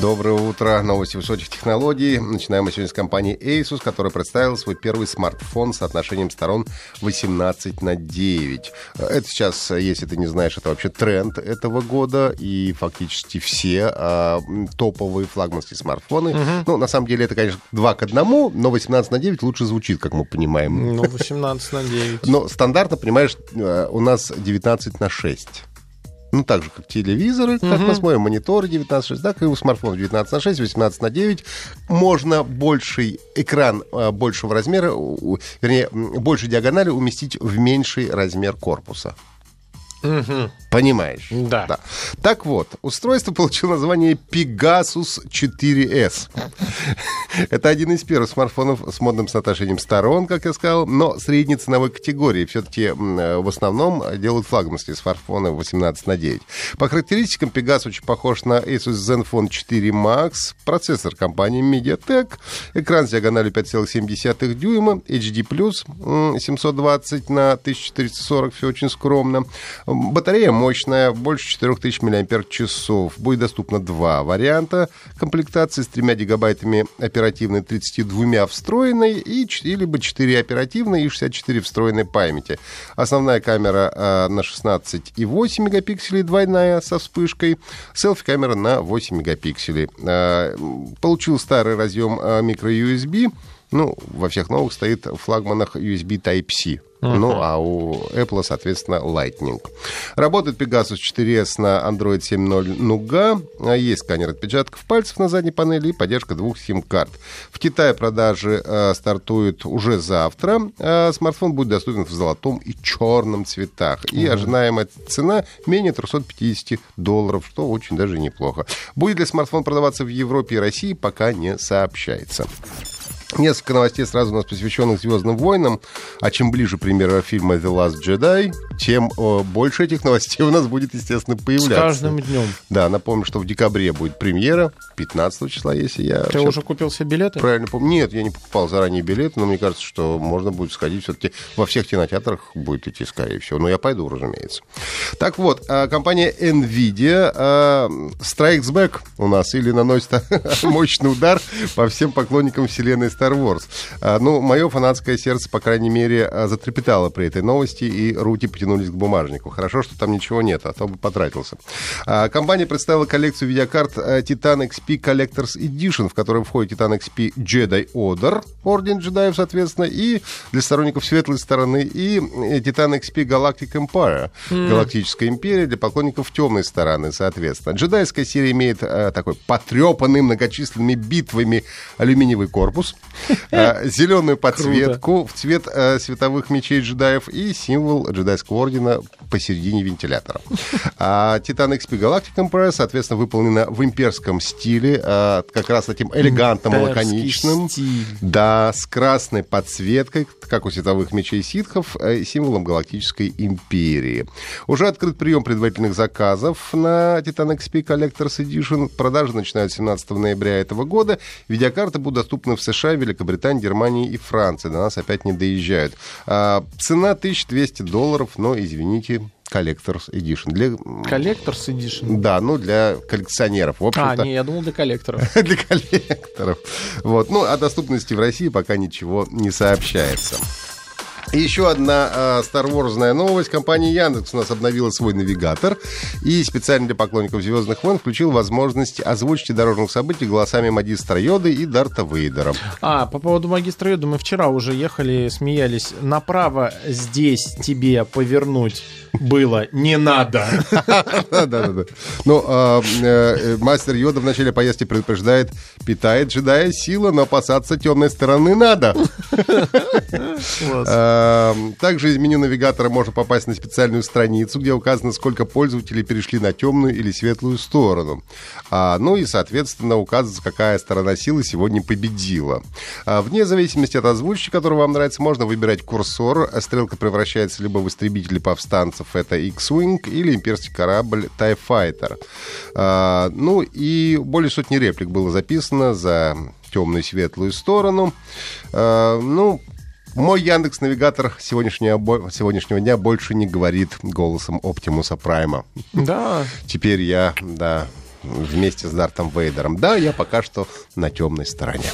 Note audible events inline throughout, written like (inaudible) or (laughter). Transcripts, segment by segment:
Доброе утро. Новости высоких технологий. Начинаем мы сегодня с компании Asus, которая представила свой первый смартфон с соотношением сторон 18 на 9. Это сейчас, если ты не знаешь, это вообще тренд этого года, и фактически все а, топовые флагманские смартфоны. Угу. Ну, на самом деле, это, конечно, 2 к 1, но 18 на 9 лучше звучит, как мы понимаем. Ну, 18 на 9. Но стандартно, понимаешь, э, у нас 19 на 6 ну, так же, как телевизоры, как мы смотрим, мониторы 19 на 6, так и у смартфонов 19 на 6, 18 на 9. Можно больший экран а, большего размера, вернее, больше диагонали уместить в меньший размер корпуса. Угу. Понимаешь? Да. да. Так вот, устройство получило название Pegasus 4S. (laughs) Это один из первых смартфонов с модным соотношением сторон, как я сказал, но средней ценовой категории. Все-таки в основном делают флагманские смартфоны 18 на 9. По характеристикам Pegasus очень похож на Asus Zenfone 4 Max, процессор компании MediaTek, экран с диагональю 5,7 дюйма, HD+, 720 на 1440, все очень скромно. Батарея мощная, больше 4000 мАч. Будет доступно два варианта комплектации с 3 гигабайтами оперативной, 32 встроенной и 4, либо 4 оперативной и 64 встроенной памяти. Основная камера э, на 16,8 мегапикселей, двойная со вспышкой. Селфи-камера на 8 мегапикселей. Э, получил старый разъем э, microUSB. Ну, во всех новых стоит в флагманах USB Type-C. Uh-huh. Ну, а у Apple, соответственно, Lightning. Работает Pegasus 4S на Android 7.0 Nougat. Есть сканер отпечатков пальцев на задней панели и поддержка двух сим-карт. В Китае продажи э, стартуют уже завтра. Э, смартфон будет доступен в золотом и черном цветах. И ожидаемая цена менее 350 долларов, что очень даже неплохо. Будет ли смартфон продаваться в Европе и России, пока не сообщается. Несколько новостей сразу у нас посвященных «Звездным войнам». А чем ближе премьера фильма «The Last Jedi», тем о, больше этих новостей у нас будет, естественно, появляться. С каждым днем. Да, напомню, что в декабре будет премьера, 15 числа, если я... Ты уже купил себе билеты? Правильно помню. Нет, я не покупал заранее билеты, но мне кажется, что можно будет сходить все-таки во всех кинотеатрах будет идти, скорее всего. Но я пойду, разумеется. Так вот, а, компания NVIDIA а, strikes back у нас или наносит (laughs) мощный удар по всем поклонникам вселенной Star Wars. А, ну, мое фанатское сердце, по крайней мере, а, затрепетало при этой новости, и руки потянулись к бумажнику. Хорошо, что там ничего нет, а то бы потратился. А, компания представила коллекцию видеокарт Titan XP Collector's Edition, в которой входит Titan XP Jedi Order, Орден джедаев, соответственно, и для сторонников светлой стороны, и Titan XP Galactic Empire, mm. Галактическая империя, для поклонников темной стороны, соответственно. Джедайская серия имеет такой потрепанный многочисленными битвами алюминиевый корпус, Э, (laughs) зеленую подсветку в цвет э, световых мечей джедаев и символ джедайского ордена посередине вентилятора. А Titan XP Galactic Emperor, соответственно, выполнена в имперском стиле, э, как раз таким элегантным, лаконичным. Да, с красной подсветкой, как у световых мечей ситхов, символом Галактической империи. Уже открыт прием предварительных заказов на Titan XP Collector's Edition. Продажи начинают 17 ноября этого года. Видеокарты будут доступны в США, Великобритании, Германии и Франции. До нас опять не доезжают. А, цена 1200 долларов, но, извините, Collector's Edition. Для... Collector's Edition? Да, ну, для коллекционеров. В. А, не, я думал, для коллекторов. (laughs) для коллекторов. Вот. Ну, о доступности в России пока ничего не сообщается. Еще одна э, Star Wars новость. Компания Яндекс у нас обновила свой навигатор и специально для поклонников «Звездных войн» включил возможность озвучки дорожных событий голосами магистра Йоды и Дарта Вейдера. А, по поводу магистра Йоды мы вчера уже ехали, смеялись. Направо здесь тебе повернуть было не надо. (laughs) Да-да-да. Ну, а, э, мастер Йода в начале поездки предупреждает, питает джедая сила, но опасаться темной стороны надо. (laughs) А, также из меню навигатора можно попасть на специальную страницу, где указано, сколько пользователей перешли на темную или светлую сторону. А, ну и, соответственно, указывается, какая сторона силы сегодня победила. Вне зависимости от озвучки, которая вам нравится, можно выбирать курсор. Стрелка превращается либо в истребители повстанцев. Это X-Wing или имперский корабль TIE Fighter. А, ну и более сотни реплик было записано за темную и светлую сторону. А, ну, мой Яндекс Навигатор сегодняшнего, сегодняшнего дня больше не говорит голосом Оптимуса Прайма. Да. Теперь я, да, вместе с Дартом Вейдером. Да, я пока что на темной стороне.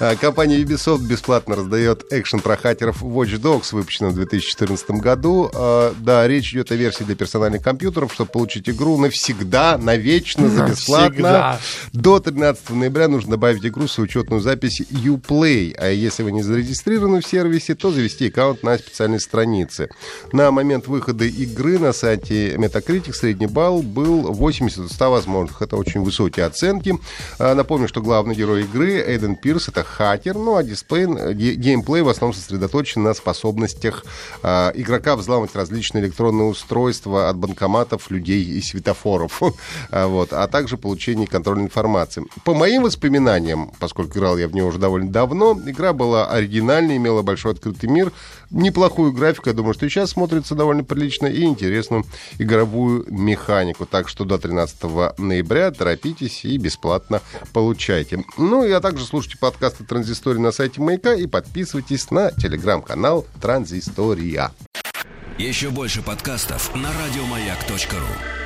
А, компания Ubisoft бесплатно раздает экшен про хакеров Watch Dogs, выпущенного в 2014 году. А, да, речь идет о версии для персональных компьютеров, чтобы получить игру навсегда, навечно, за бесплатно. До 13 ноября нужно добавить игру в свою учетную запись Uplay. А если вы не зарегистрированы в сервисе, то завести аккаунт на специальной странице. На момент выхода игры на сайте Metacritic средний балл был 80 из 100 возможных. Это очень высокие оценки. А, напомню, что главный герой игры Эйден Пирс это хакер, ну а дисплей, геймплей в основном сосредоточен на способностях э, игрока взламывать различные электронные устройства от банкоматов, людей и светофоров, (laughs) а, вот, а также получение контрольной информации. По моим воспоминаниям, поскольку играл я в нее уже довольно давно, игра была оригинальной, имела большой открытый мир, неплохую графику, я думаю, что сейчас смотрится довольно прилично, и интересную игровую механику. Так что до 13 ноября торопитесь и бесплатно получайте. Ну, и а также слушайте подкасты Транзистории на сайте Маяка и подписывайтесь на телеграм-канал Транзистория. Еще больше подкастов на радиомаяк.ру